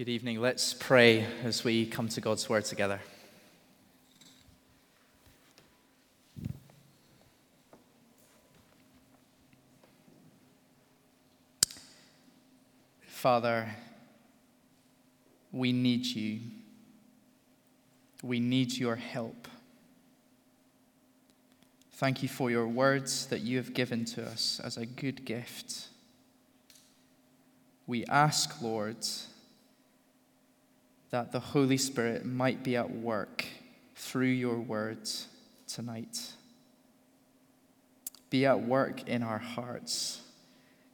Good evening. Let's pray as we come to God's Word together. Father, we need you. We need your help. Thank you for your words that you have given to us as a good gift. We ask, Lord, that the Holy Spirit might be at work through your words tonight. Be at work in our hearts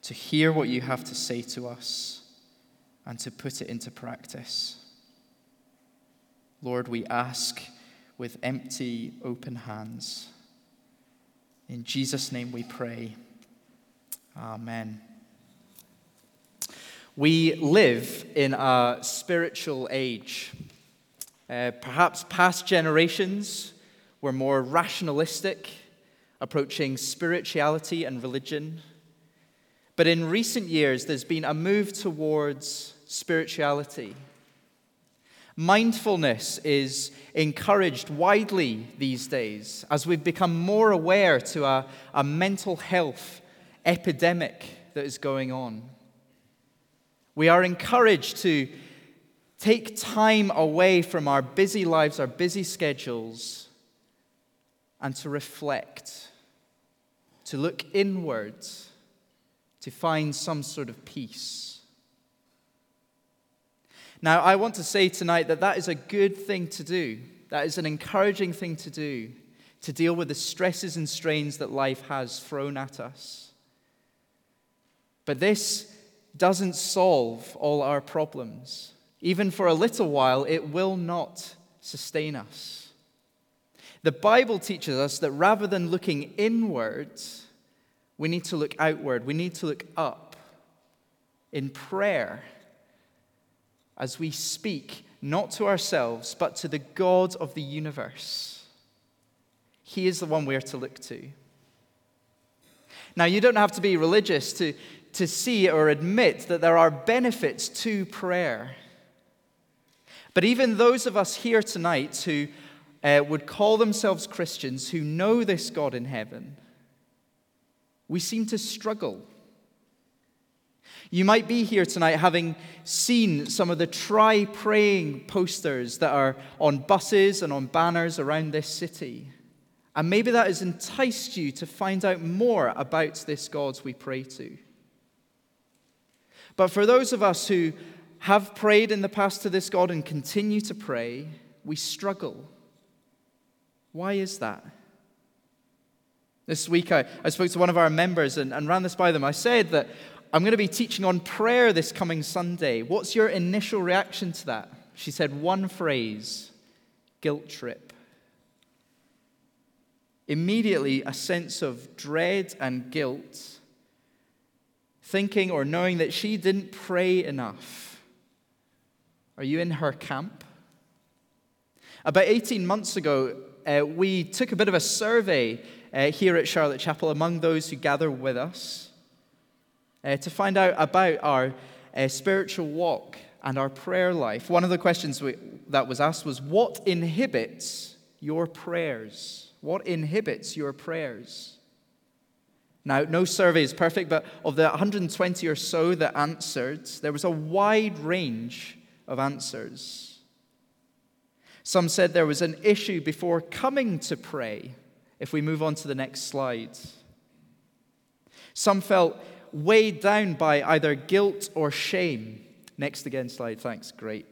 to hear what you have to say to us and to put it into practice. Lord, we ask with empty, open hands. In Jesus' name we pray. Amen. We live in a spiritual age. Uh, perhaps past generations were more rationalistic, approaching spirituality and religion. But in recent years, there's been a move towards spirituality. Mindfulness is encouraged widely these days as we've become more aware to a, a mental health epidemic that is going on. We are encouraged to take time away from our busy lives, our busy schedules, and to reflect, to look inwards, to find some sort of peace. Now, I want to say tonight that that is a good thing to do. That is an encouraging thing to do to deal with the stresses and strains that life has thrown at us. But this doesn't solve all our problems. Even for a little while, it will not sustain us. The Bible teaches us that rather than looking inward, we need to look outward. We need to look up in prayer as we speak not to ourselves, but to the God of the universe. He is the one we are to look to. Now, you don't have to be religious to, to see or admit that there are benefits to prayer. But even those of us here tonight who uh, would call themselves Christians, who know this God in heaven, we seem to struggle. You might be here tonight having seen some of the try praying posters that are on buses and on banners around this city. And maybe that has enticed you to find out more about this God we pray to. But for those of us who have prayed in the past to this God and continue to pray, we struggle. Why is that? This week, I, I spoke to one of our members and, and ran this by them. I said that I'm going to be teaching on prayer this coming Sunday. What's your initial reaction to that? She said one phrase guilt trip. Immediately, a sense of dread and guilt thinking or knowing that she didn't pray enough? Are you in her camp? About 18 months ago, uh, we took a bit of a survey uh, here at Charlotte Chapel among those who gather with us uh, to find out about our uh, spiritual walk and our prayer life. One of the questions we, that was asked was What inhibits your prayers? What inhibits your prayers? Now, no survey is perfect, but of the 120 or so that answered, there was a wide range of answers. Some said there was an issue before coming to pray, if we move on to the next slide. Some felt weighed down by either guilt or shame. Next again, slide, thanks, great.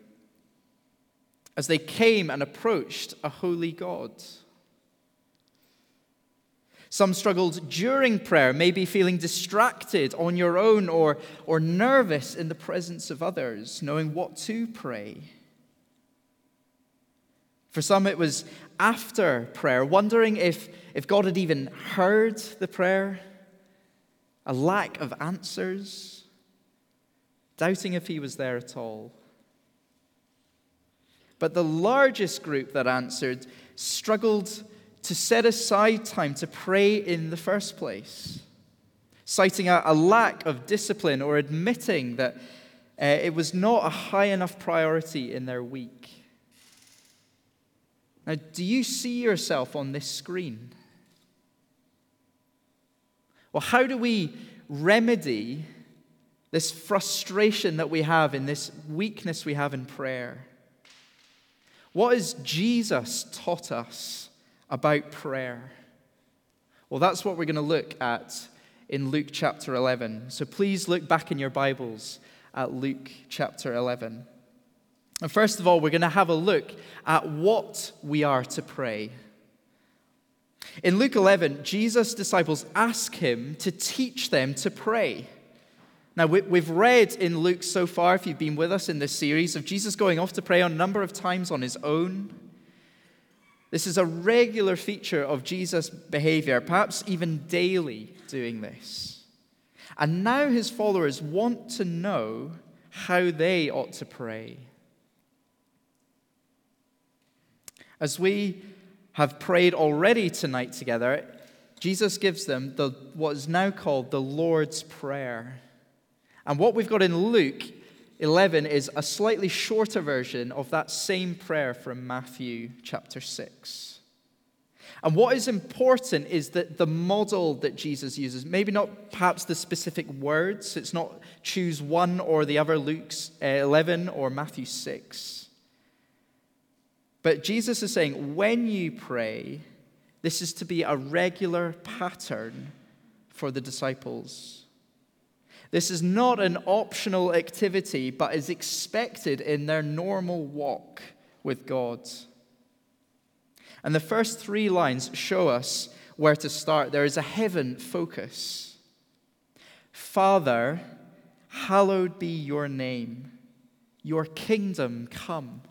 As they came and approached a holy God. Some struggled during prayer, maybe feeling distracted on your own or, or nervous in the presence of others, knowing what to pray. For some, it was after prayer, wondering if, if God had even heard the prayer, a lack of answers, doubting if He was there at all. But the largest group that answered struggled to set aside time to pray in the first place, citing a, a lack of discipline or admitting that Uh, it was not a high enough priority in their week. Now, do you see yourself on this screen? Well, how do we remedy this frustration that we have in this weakness we have in prayer? What has Jesus taught us about prayer? Well, that's what we're going to look at in Luke chapter 11. So please look back in your Bibles at Luke chapter 11. And first of all, we're going to have a look at what we are to pray. In Luke 11, Jesus' disciples ask him to teach them to pray. Now, we've read in Luke so far, if you've been with us in this series, of Jesus going off to pray a number of times on his own. This is a regular feature of Jesus' behavior, perhaps even daily doing this. And now his followers want to know how they ought to pray. As we have prayed already tonight together, Jesus gives them the, what is now called the Lord's Prayer. And what we've got in Luke 11 is a slightly shorter version of that same prayer from Matthew chapter 6. And what is important is that the model that Jesus uses, maybe not perhaps the specific words, it's not choose one or the other, Luke uh, 11 or Matthew 6. But Jesus is saying, when you pray, this is to be a regular pattern for the disciples. This is not an optional activity, but is expected in their normal walk with God. And the first three lines show us where to start. There is a heaven focus. Father, hallowed be your name, your kingdom come.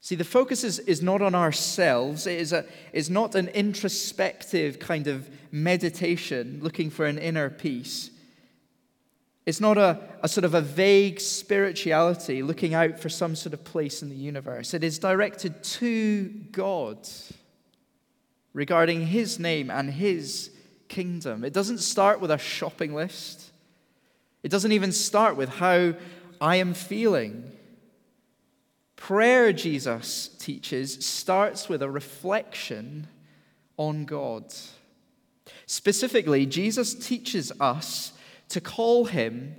See, the focus is, is not on ourselves. It is, a, is not an introspective kind of meditation looking for an inner peace. It's not a, a sort of a vague spirituality looking out for some sort of place in the universe. It is directed to God regarding His name and His kingdom. It doesn't start with a shopping list, it doesn't even start with how I am feeling. Prayer, Jesus teaches, starts with a reflection on God. Specifically, Jesus teaches us to call him,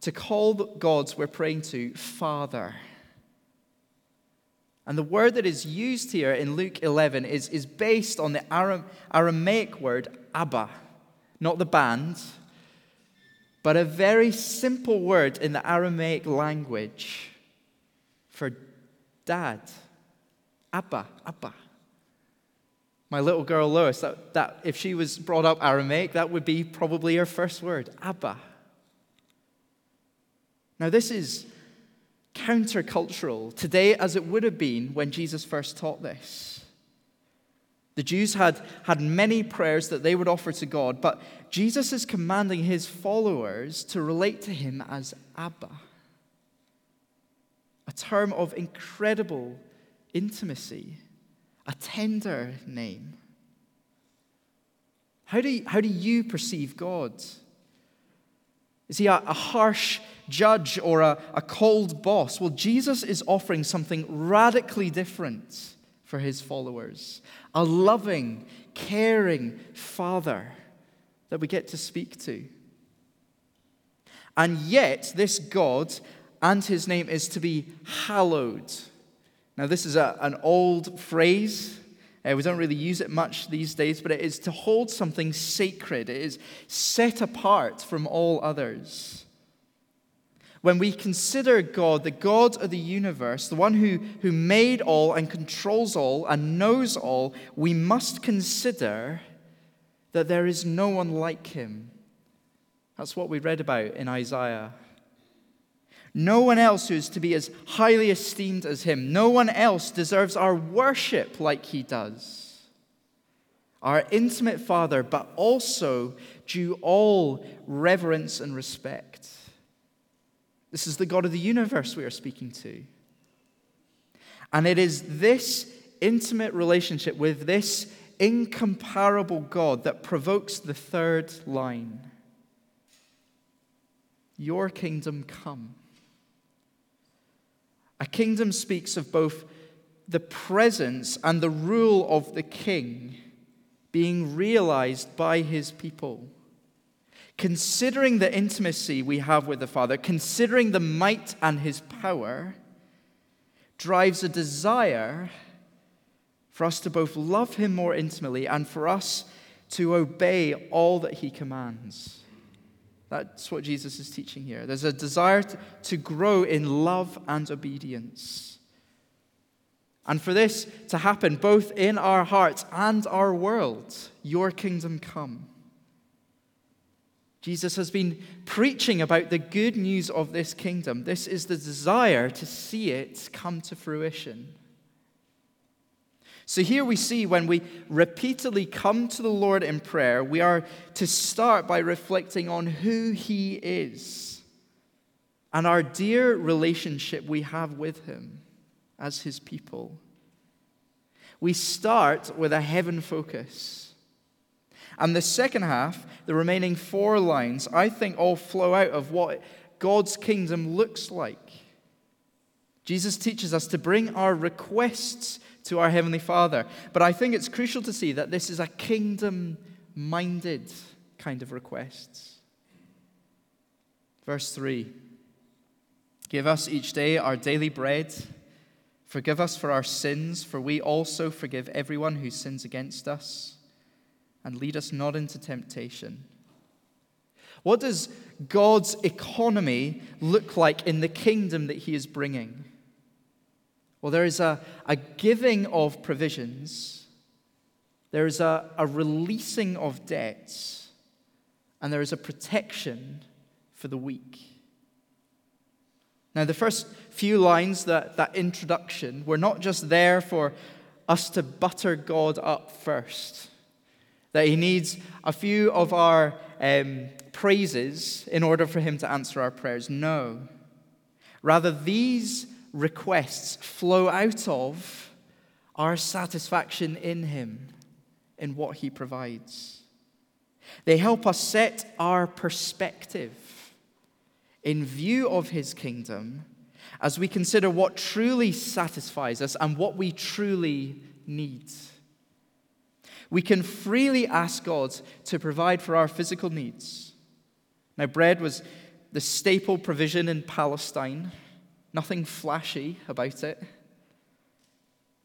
to call the gods we're praying to, Father. And the word that is used here in Luke 11 is, is based on the Aram, Aramaic word Abba, not the band, but a very simple word in the Aramaic language for dad. Abba, Abba. My little girl Lois, that, that, if she was brought up Aramaic, that would be probably her first word, Abba. Now, this is countercultural today as it would have been when Jesus first taught this. The Jews had, had many prayers that they would offer to God, but Jesus is commanding his followers to relate to him as Abba a term of incredible intimacy, a tender name. How do you, how do you perceive God? Is he a, a harsh judge or a, a cold boss? Well, Jesus is offering something radically different for his followers a loving, caring father that we get to speak to. And yet, this God and his name is to be hallowed. Now, this is a, an old phrase. Uh, we don't really use it much these days, but it is to hold something sacred. It is set apart from all others. When we consider God, the God of the universe, the one who, who made all and controls all and knows all, we must consider that there is no one like him. That's what we read about in Isaiah. No one else who is to be as highly esteemed as him. No one else deserves our worship like he does. Our intimate Father, but also due all reverence and respect. This is the God of the universe we are speaking to. And it is this intimate relationship with this incomparable God that provokes the third line Your kingdom come. A kingdom speaks of both the presence and the rule of the king being realized by his people. Considering the intimacy we have with the Father, considering the might and his power, drives a desire for us to both love him more intimately and for us to obey all that he commands. That's what Jesus is teaching here. There's a desire to, grow in love and obedience. And for this to happen both in our hearts and our world, your kingdom come. Jesus has been preaching about the good news of this kingdom. This is the desire to see it come to fruition. So here we see when we repeatedly come to the Lord in prayer, we are to start by reflecting on who He is and our dear relationship we have with Him as His people. We start with a heaven focus. And the second half, the remaining four lines, I think all flow out of what God's kingdom looks like. Jesus teaches us to bring our requests to our Heavenly Father. But I think it's crucial to see that this is a kingdom minded kind of request. Verse 3 Give us each day our daily bread. Forgive us for our sins, for we also forgive everyone who sins against us. And lead us not into temptation. What does God's economy look like in the kingdom that He is bringing? Well, there is a, a giving of provisions, there is a, a releasing of debts, and there is a protection for the weak. Now, the first few lines, that, that introduction, were not just there for us to butter God up first, that He needs a few of our um, praises in order for Him to answer our prayers. No. Rather, these requests flow out of our satisfaction in Him, in what He provides. They help us set our perspective in view of His kingdom as we consider what truly satisfies us and what we truly need. We can freely ask God to provide for our physical needs. Now, bread was the staple provision in Palestine nothing flashy about it.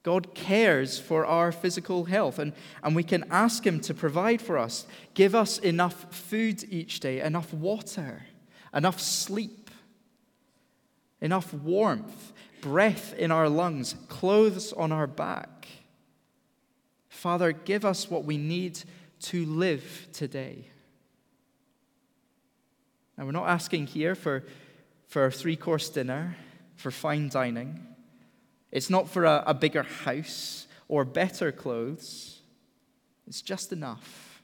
God cares for our physical health, and, and we can ask Him to provide for us. Give us enough food each day, enough water, enough sleep, enough warmth, breath in our lungs, clothes on our back. Father, give us what we need to live today. Now, we're not asking here for, for a three course dinner for fine dining. It's not for a, a bigger house or better clothes. It's just enough.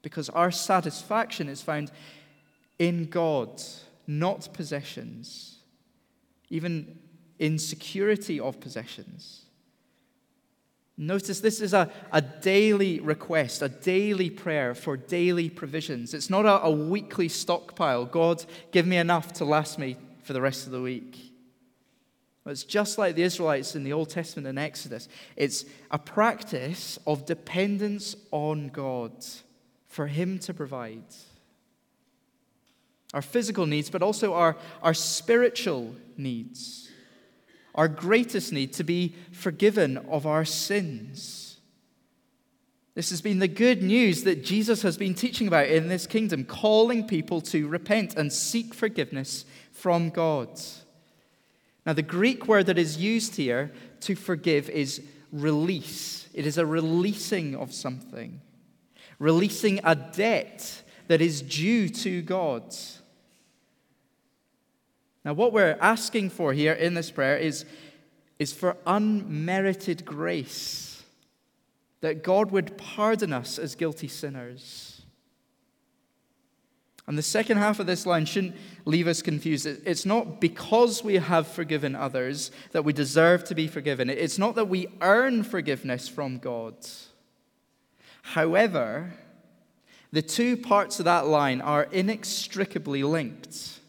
Because our satisfaction is found in God, not possessions, even in security of possessions. Notice this is a, a daily request, a daily prayer for daily provisions. It's not a, a weekly stockpile. God, give me enough to last me for the rest of the week. It's just like the Israelites in the Old Testament and Exodus. It's a practice of dependence on God for Him to provide. Our physical needs, but also our, our spiritual needs. Our greatest need to be forgiven of our sins. This has been the good news that Jesus has been teaching about in this kingdom, calling people to repent and seek forgiveness from God. Now, the Greek word that is used here to forgive is release. It is a releasing of something, releasing a debt that is due to God. Now, what we're asking for here in this prayer is, is for unmerited grace, that God would pardon us as guilty sinners. And the second half of this line shouldn't leave us confused. It's not because we have forgiven others that we deserve to be forgiven. It's not that we earn forgiveness from God. However, The two parts of that line are inextricably linked.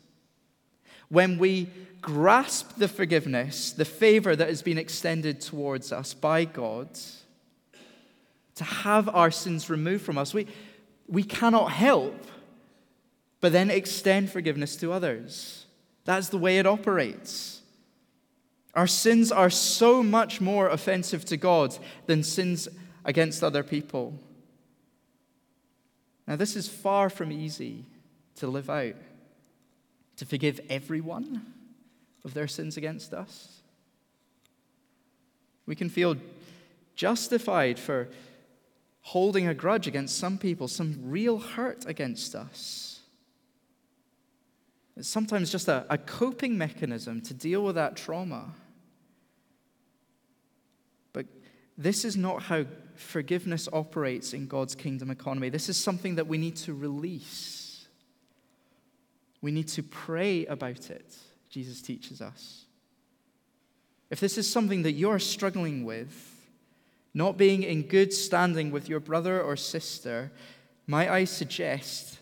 When we grasp the forgiveness, the favor that has been extended towards us by God, to have our sins removed from us, we, we cannot help but then extend forgiveness to others. That's the way it operates. Our sins are so much more offensive to God than sins against other people. Now, this is far from easy to live out, to forgive everyone of their sins against us. We can feel justified for holding a grudge against some people, some real hurt against us. It's sometimes just a, a coping mechanism to deal with that trauma. But this is not how forgiveness operates in God's kingdom economy. This is something that we need to release. We need to pray about it, Jesus teaches us. If this is something that you're struggling with, not being in good standing with your brother or sister, might I suggest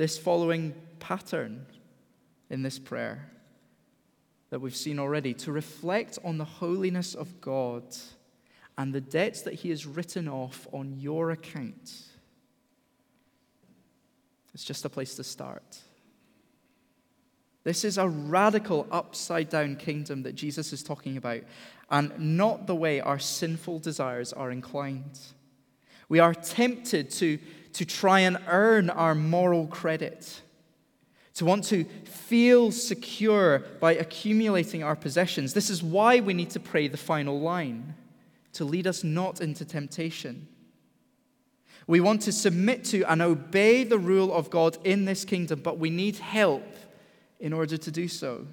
this following pattern in this prayer that we've seen already to reflect on the holiness of God and the debts that He has written off on your account. It's just a place to start. This is a radical upside down kingdom that Jesus is talking about and not the way our sinful desires are inclined. We are tempted to, to try and earn our moral credit, to want to feel secure by accumulating our possessions. This is why we need to pray the final line to lead us not into temptation. We want to submit to and obey the rule of God in this kingdom, but we need help in order to do so.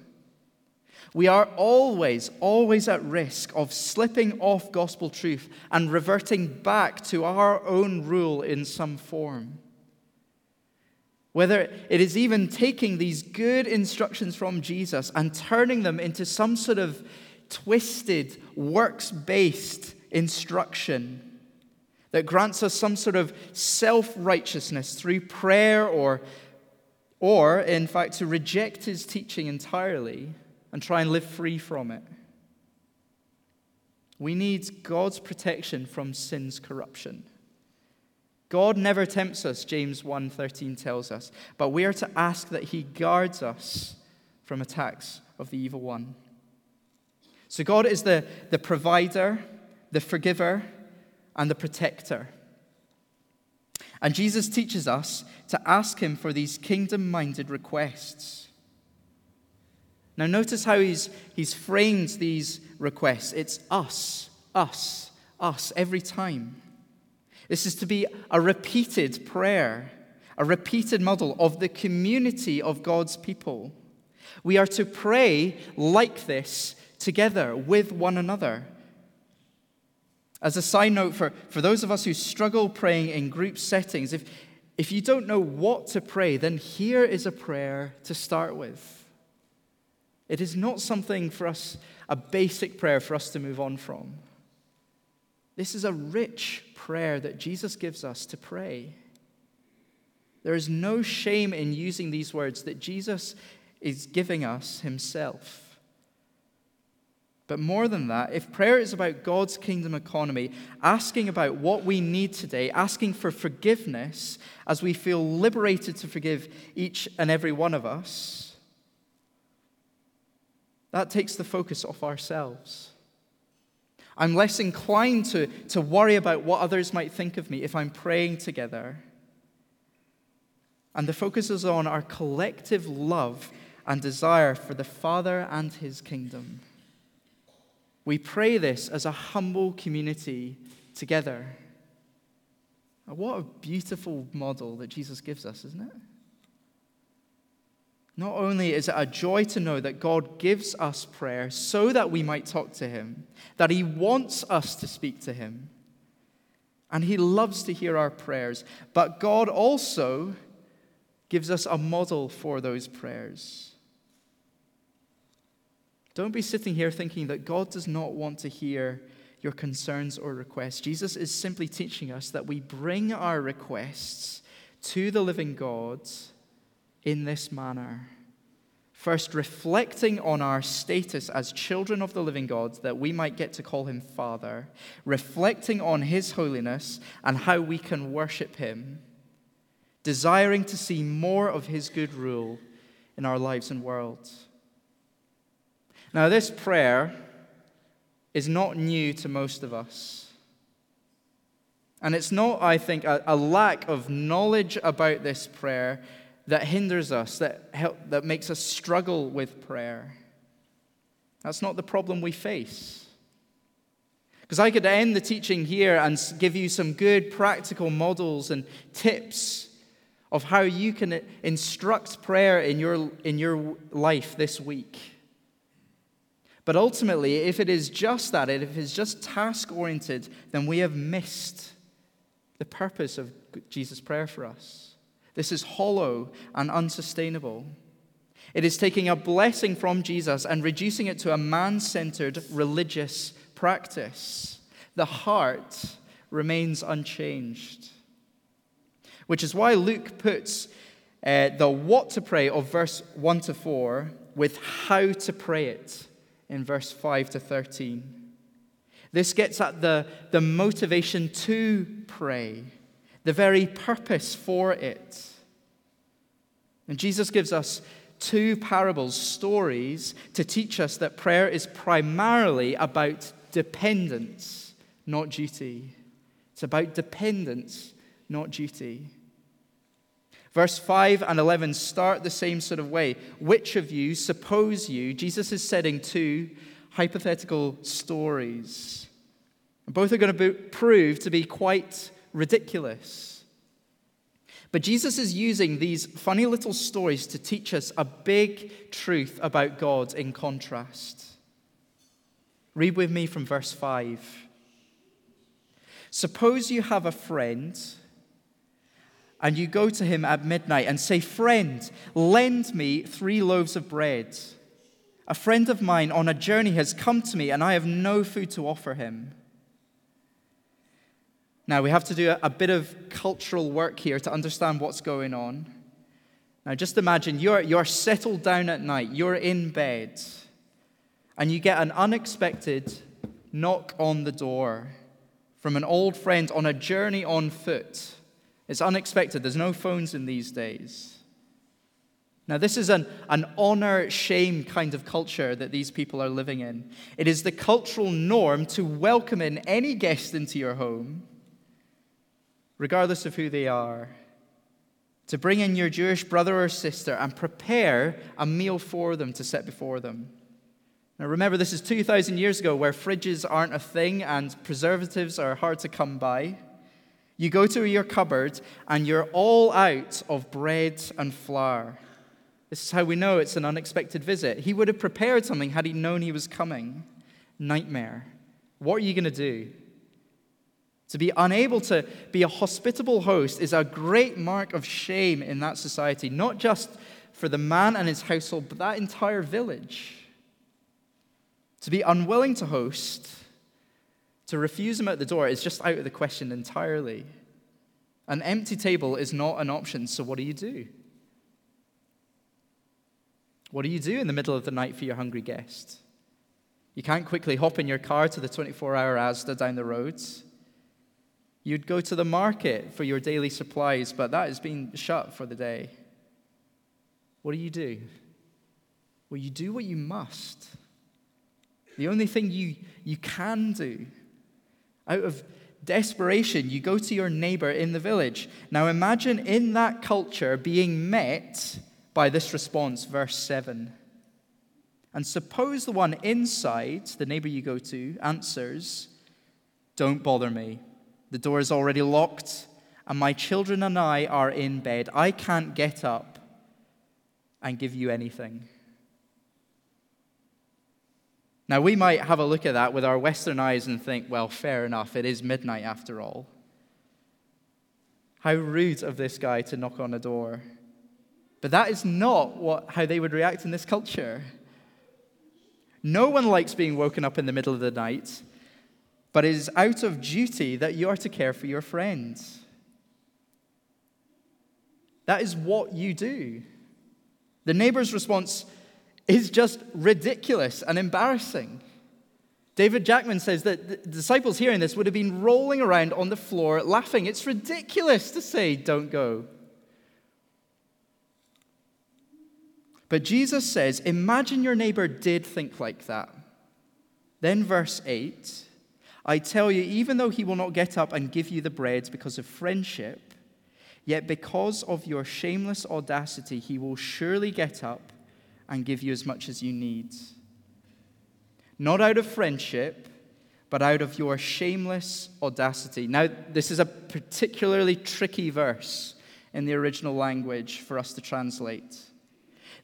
We are always, always at risk of slipping off gospel truth and reverting back to our own rule in some form. Whether it is even taking these good instructions from Jesus and turning them into some sort of twisted, works based instruction that grants us some sort of self righteousness through prayer or, or, in fact, to reject his teaching entirely and try and live free from it. We need God's protection from sin's corruption. God never tempts us, James 1:13 tells us, but we are to ask that he guards us from attacks of the evil one. So God is the, the provider, the forgiver, and the protector. And Jesus teaches us to ask him for these kingdom minded requests. Now, notice how he's, he's framed these requests. It's us, us, us, every time. This is to be a repeated prayer, a repeated model of the community of God's people. We are to pray like this together with one another. As a side note, for, for those of us who struggle praying in group settings, if, if you don't know what to pray, then here is a prayer to start with. It is not something for us, a basic prayer for us to move on from. This is a rich prayer that Jesus gives us to pray. There is no shame in using these words that Jesus is giving us himself. But more than that, if prayer is about God's kingdom economy, asking about what we need today, asking for forgiveness as we feel liberated to forgive each and every one of us, that takes the focus off ourselves. I'm less inclined to, to worry about what others might think of me if I'm praying together. And the focus is on our collective love and desire for the Father and His kingdom. We pray this as a humble community together. What a beautiful model that Jesus gives us, isn't it? Not only is it a joy to know that God gives us prayer so that we might talk to Him, that He wants us to speak to Him, and He loves to hear our prayers, but God also gives us a model for those prayers. Don't be sitting here thinking that God does not want to hear your concerns or requests. Jesus is simply teaching us that we bring our requests to the living God in this manner. First, reflecting on our status as children of the living God, that we might get to call him Father, reflecting on his holiness and how we can worship him, desiring to see more of his good rule in our lives and world. Now, this prayer is not new to most of us. And it's not, I think, a, a lack of knowledge about this prayer that hinders us, that, help, that makes us struggle with prayer. That's not the problem we face. Because I could end the teaching here and give you some good practical models and tips of how you can uh, instruct prayer in your, in your life this week. But ultimately, if it is just that, if it's just task oriented, then we have missed the purpose of Jesus' prayer for us. This is hollow and unsustainable. It is taking a blessing from Jesus and reducing it to a man centered religious practice. The heart remains unchanged. Which is why Luke puts uh, the what to pray of verse 1 to 4 with how to pray it in verse 5 to 13. This gets at the, the motivation to pray, the very purpose for it. And Jesus gives us two parables, stories, to teach us that prayer is primarily about dependence, not duty. It's about dependence, not duty. Verse 5 and 11 start the same sort of way. Which of you, suppose you, Jesus is setting two hypothetical stories. Both are going to be, prove to be quite ridiculous. But Jesus is using these funny little stories to teach us a big truth about God in contrast. Read with me from verse 5. Suppose you have a friend and you go to him at midnight and say, Friend, lend me three loaves of bread. A friend of mine on a journey has come to me, and I have no food to offer him. Now, we have to do a, bit of cultural work here to understand what's going on. Now, just imagine you're, you're settled down at night, you're in bed, and you get an unexpected knock on the door from an old friend on a journey on foot. It's unexpected. There's no phones in these days. Now, this is an, an honor shame kind of culture that these people are living in. It is the cultural norm to welcome in any guest into your home, regardless of who they are, to bring in your Jewish brother or sister and prepare a meal for them to set before them. Now, remember, this is 2,000 years ago where fridges aren't a thing and preservatives are hard to come by. You go to your cupboard and you're all out of bread and flour. This is how we know it's an unexpected visit. He would have prepared something had he known he was coming. Nightmare. What are you going to do? To be unable to be a hospitable host is a great mark of shame in that society, not just for the man and his household, but that entire village. To be unwilling to host to refuse him at the door is just out of the question entirely. An empty table is not an option, so what do you do? What do you do in the middle of the night for your hungry guest? You can't quickly hop in your car to the 24 hour Asda down the roads. You'd go to the market for your daily supplies, but that has been shut for the day. What do you do? Well, you do what you must. The only thing you, you can do out of desperation, you go to your neighbor in the village. Now imagine in that culture being met by this response, verse 7. And suppose the one inside, the neighbor you go to, answers, Don't bother me. The door is already locked, and my children and I are in bed. I can't get up and give you anything. Now, we might have a look at that with our Western eyes and think, well, fair enough, it is midnight after all. How rude of this guy to knock on a door. But that is not what, how they would react in this culture. No one likes being woken up in the middle of the night. But it is out of duty that you are to care for your friends. That is what you do. The neighbor's response is just ridiculous and embarrassing. David Jackman says that the disciples hearing this would have been rolling around on the floor laughing. It's ridiculous to say, don't go. But Jesus says, imagine your neighbor did think like that. Then, verse 8 I tell you, even though he will not get up and give you the bread because of friendship, yet because of your shameless audacity, he will surely get up and give you as much as you need. Not out of friendship, but out of your shameless audacity. Now, this is a particularly tricky verse in the original language for us to translate.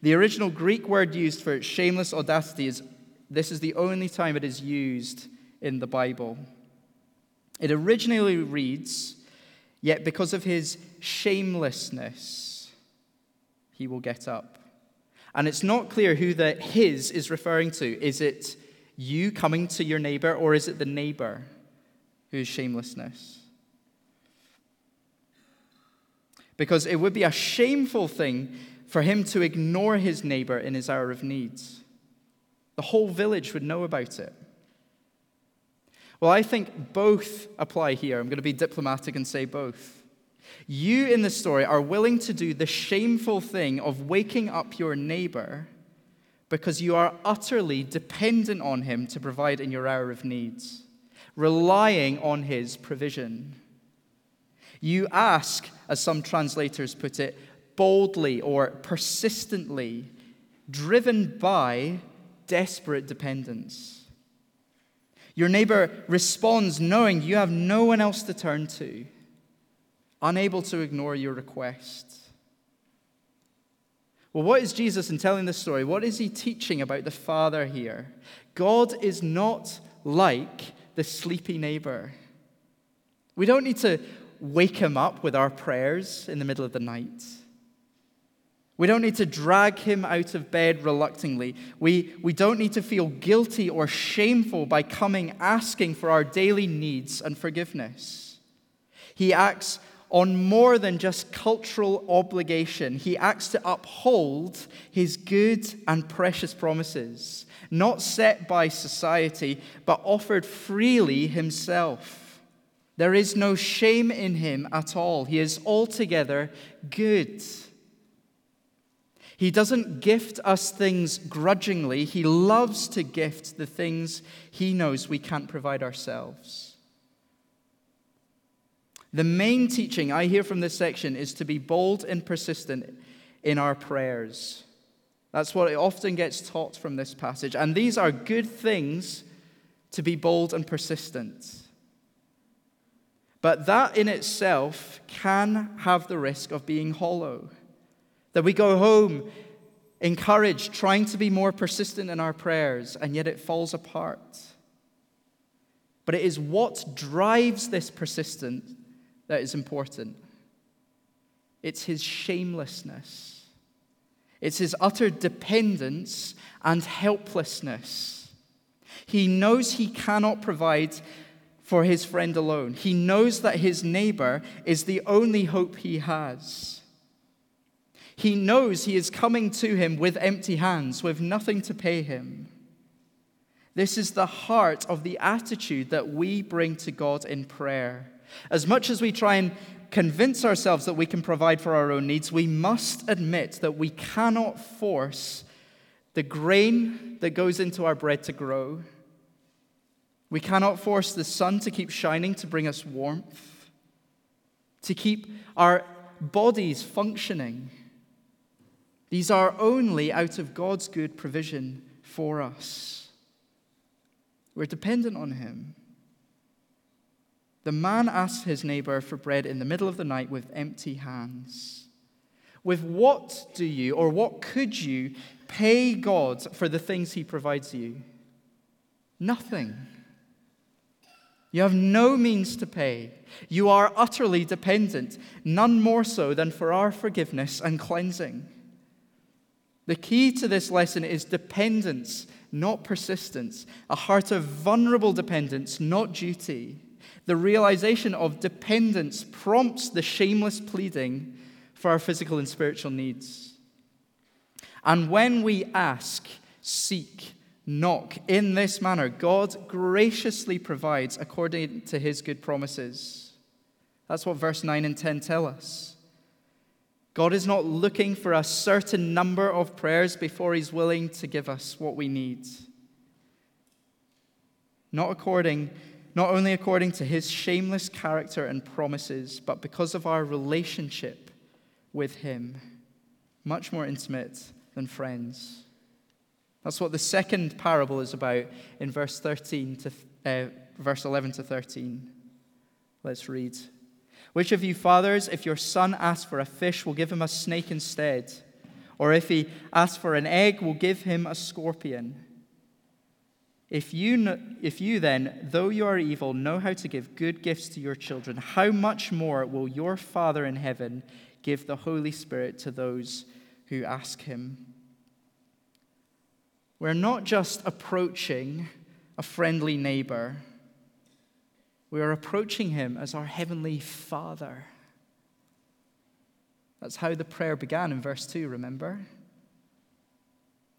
The original Greek word used for shameless audacity is this is the only time it is used in the Bible. It originally reads, Yet because of his shamelessness, he will get up. And it's not clear who the his is referring to. Is it you coming to your neighbor, or is it the neighbor whose shamelessness? Because it would be a shameful thing for him to ignore his neighbor in his hour of need. The whole village would know about it. Well, I think both apply here. I'm going to be diplomatic and say both. You in the story are willing to do the shameful thing of waking up your neighbor because you are utterly dependent on him to provide in your hour of needs, relying on his provision. You ask, as some translators put it, boldly or persistently, driven by desperate dependence. Your neighbor responds knowing you have no one else to turn to, unable to ignore your request. Well, what is Jesus in telling this story? What is he teaching about the Father here? God is not like the sleepy neighbor. We don't need to wake him up with our prayers in the middle of the night. We don't need to drag him out of bed reluctantly. We, we don't need to feel guilty or shameful by coming asking for our daily needs and forgiveness. He acts on more than just cultural obligation. He acts to uphold his good and precious promises, not set by society, but offered freely himself. There is no shame in him at all. He is altogether good. He doesn't gift us things grudgingly. He loves to gift the things he knows we can't provide ourselves. The main teaching I hear from this section is to be bold and persistent in our prayers. That's what it often gets taught from this passage. And these are good things to be bold and persistent. But that in itself can have the risk of being hollow. That we go home encouraged, trying to be more persistent in our prayers, and yet it falls apart. But it is what drives this persistence that is important. It's his shamelessness, it's his utter dependence and helplessness. He knows he cannot provide for his friend alone. He knows that his neighbor is the only hope he has. He knows he is coming to him with empty hands, with nothing to pay him. This is the heart of the attitude that we bring to God in prayer. As much as we try and convince ourselves that we can provide for our own needs, we must admit that we cannot force the grain that goes into our bread to grow. We cannot force the sun to keep shining to bring us warmth, to keep our bodies functioning. These are only out of God's good provision for us. We're dependent on Him. The man asks his neighbor for bread in the middle of the night with empty hands. With what do you, or what could you, pay God for the things He provides you? Nothing. You have no means to pay. You are utterly dependent, none more so than for our forgiveness and cleansing. The key to this lesson is dependence, not persistence, a heart of vulnerable dependence, not duty. The realization of dependence prompts the shameless pleading for our physical and spiritual needs. And when we ask, seek, knock in this manner, God graciously provides according to his good promises. That's what verse 9 and 10 tell us. God is not looking for a certain number of prayers before he's willing to give us what we need. Not according not only according to his shameless character and promises, but because of our relationship with him, much more intimate than friends. That's what the second parable is about in verse 13 to uh, verse 11 to 13. Let's read. Which of you fathers, if your son asks for a fish, will give him a snake instead? Or if he asks for an egg, will give him a scorpion? If you, if you then, though you are evil, know how to give good gifts to your children, how much more will your Father in heaven give the Holy Spirit to those who ask him? We're not just approaching a friendly neighbor, we are approaching him as our heavenly Father. That's how the prayer began in verse 2, remember?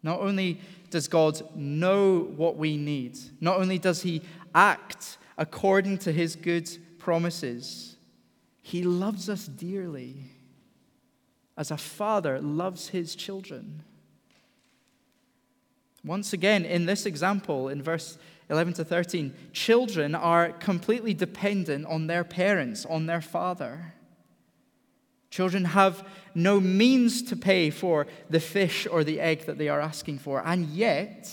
Not only does God know what we need, not only does he act according to his good promises, he loves us dearly as a father loves his children. Once again, in this example, in verse 11 to 13, children are completely dependent on their parents, on their father. Children have no means to pay for the fish or the egg that they are asking for, and yet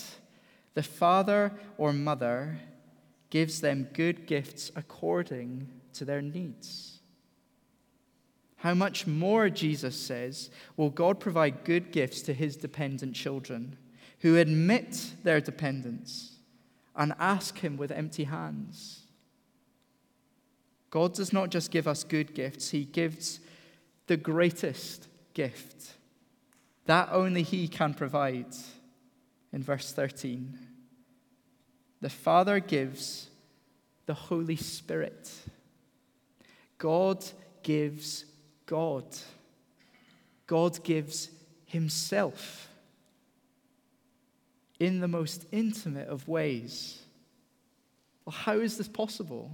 the father or mother gives them good gifts according to their needs. How much more, Jesus says, will God provide good gifts to his dependent children? who admit their dependence and ask Him with empty hands. God does not just give us good gifts, He gives the greatest gift. That only He can provide. In verse 13, the Father gives the Holy Spirit. God gives God. God gives Himself in the most intimate of ways. Well, how is this possible?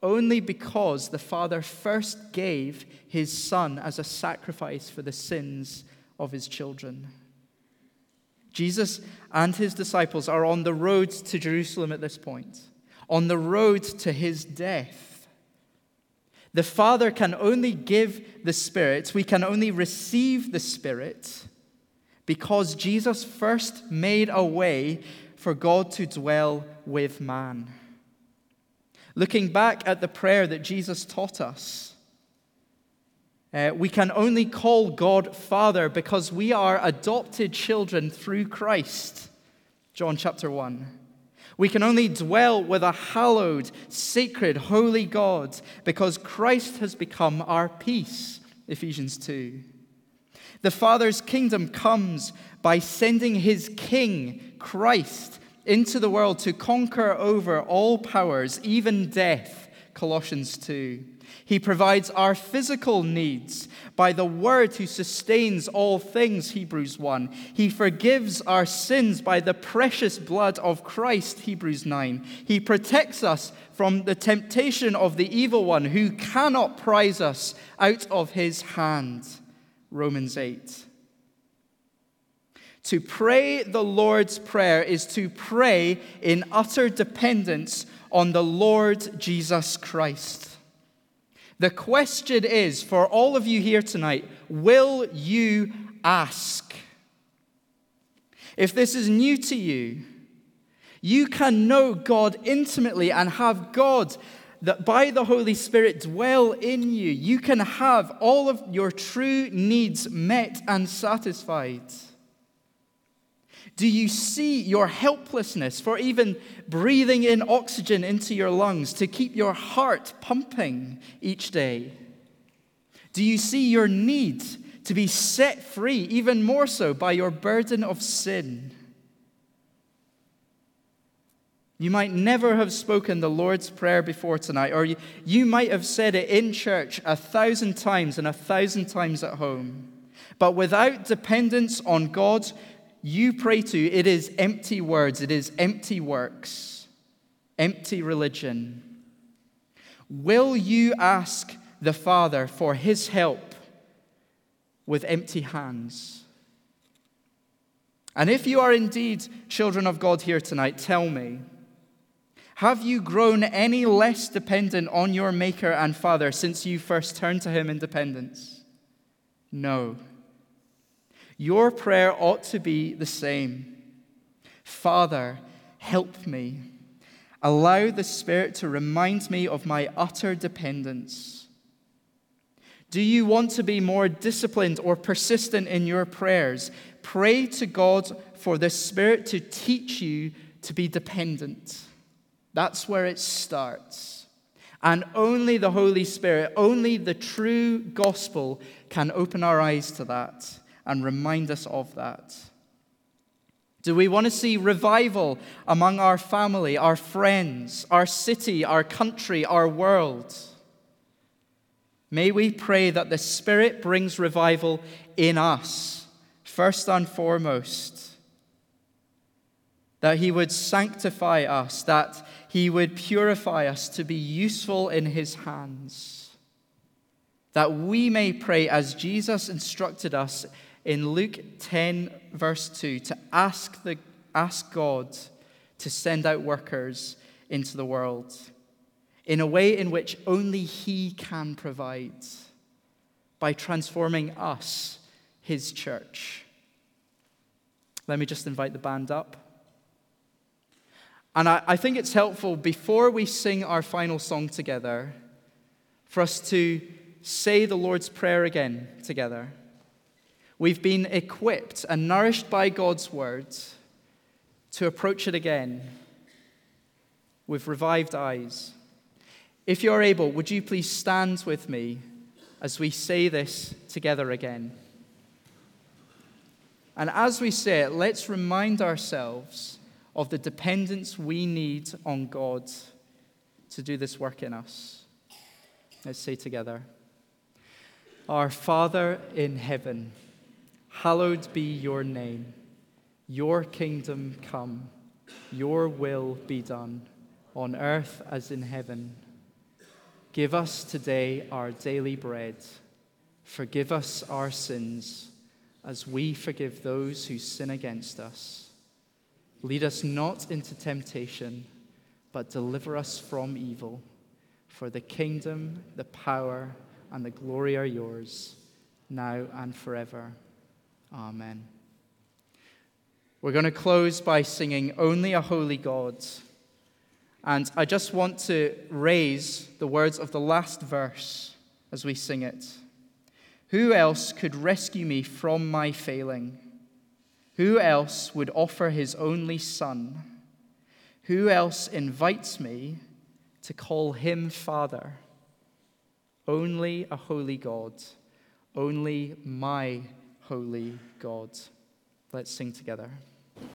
Only because the Father first gave his Son as a sacrifice for the sins of his children. Jesus and his disciples are on the road to Jerusalem at this point, on the road to his death. The Father can only give the Spirit, we can only receive the Spirit because Jesus first made a way for God to dwell with man. Looking back at the prayer that Jesus taught us, uh, we can only call God Father because we are adopted children through Christ. John chapter 1. We can only dwell with a hallowed, sacred, holy God because Christ has become our peace. Ephesians 2. The Father's kingdom comes by sending his King, Christ, into the world to conquer over all powers, even death. Colossians 2. He provides our physical needs by the word who sustains all things, Hebrews 1. He forgives our sins by the precious blood of Christ, Hebrews 9. He protects us from the temptation of the evil one who cannot prize us out of his hand. Romans 8. To pray the Lord's Prayer is to pray in utter dependence on the Lord Jesus Christ. The question is for all of you here tonight will you ask? If this is new to you, you can know God intimately and have God that by the Holy Spirit dwell in you, you can have all of your true needs met and satisfied. Do you see your helplessness for even breathing in oxygen into your lungs to keep your heart pumping each day? Do you see your need to be set free, even more so, by your burden of sin. You might never have spoken the Lord's Prayer before tonight, or you, you might have said it in church a thousand times and a thousand times at home. But without dependence on God, you pray to, it is empty words, it is empty works, empty religion. Will you ask the Father for his help with empty hands? And if you are indeed children of God here tonight, tell me. Have you grown any less dependent on your Maker and Father since you first turned to Him in dependence? No. Your prayer ought to be the same Father, help me. Allow the Spirit to remind me of my utter dependence. Do you want to be more disciplined or persistent in your prayers? Pray to God for the Spirit to teach you to be dependent. That's where it starts. And only the Holy Spirit, only the true gospel can open our eyes to that and remind us of that. Do we want to see revival among our family, our friends, our city, our country, our world? May we pray that the Spirit brings revival in us, first and foremost. That He would sanctify us, that he would purify us to be useful in his hands, that we may pray as Jesus instructed us in Luke 10, verse 2, to ask, the, ask God to send out workers into the world in a way in which only He can provide by transforming us, His church. Let me just invite the band up. And I, I think it's helpful before we sing our final song together for us to say the Lord's Prayer again together. We've been equipped and nourished by God's word to approach it again with revived eyes. If you're able, would you please stand with me as we say this together again? And as we say it, let's remind ourselves of the dependence we need on God to do this work in us. Let's say together Our Father in heaven, hallowed be your name. Your kingdom come, your will be done, on earth as in heaven. Give us today our daily bread. Forgive us our sins as we forgive those who sin against us Lead us not into temptation, but deliver us from evil. For the kingdom, the power, and the glory are yours, now and forever. Amen. We're going to close by singing Only a Holy God. And I just want to raise the words of the last verse as we sing it. Who else could rescue me from my failing? Who else would offer his only son? Who else invites me to call him Father? Only a holy God, only my holy God. Let's sing together.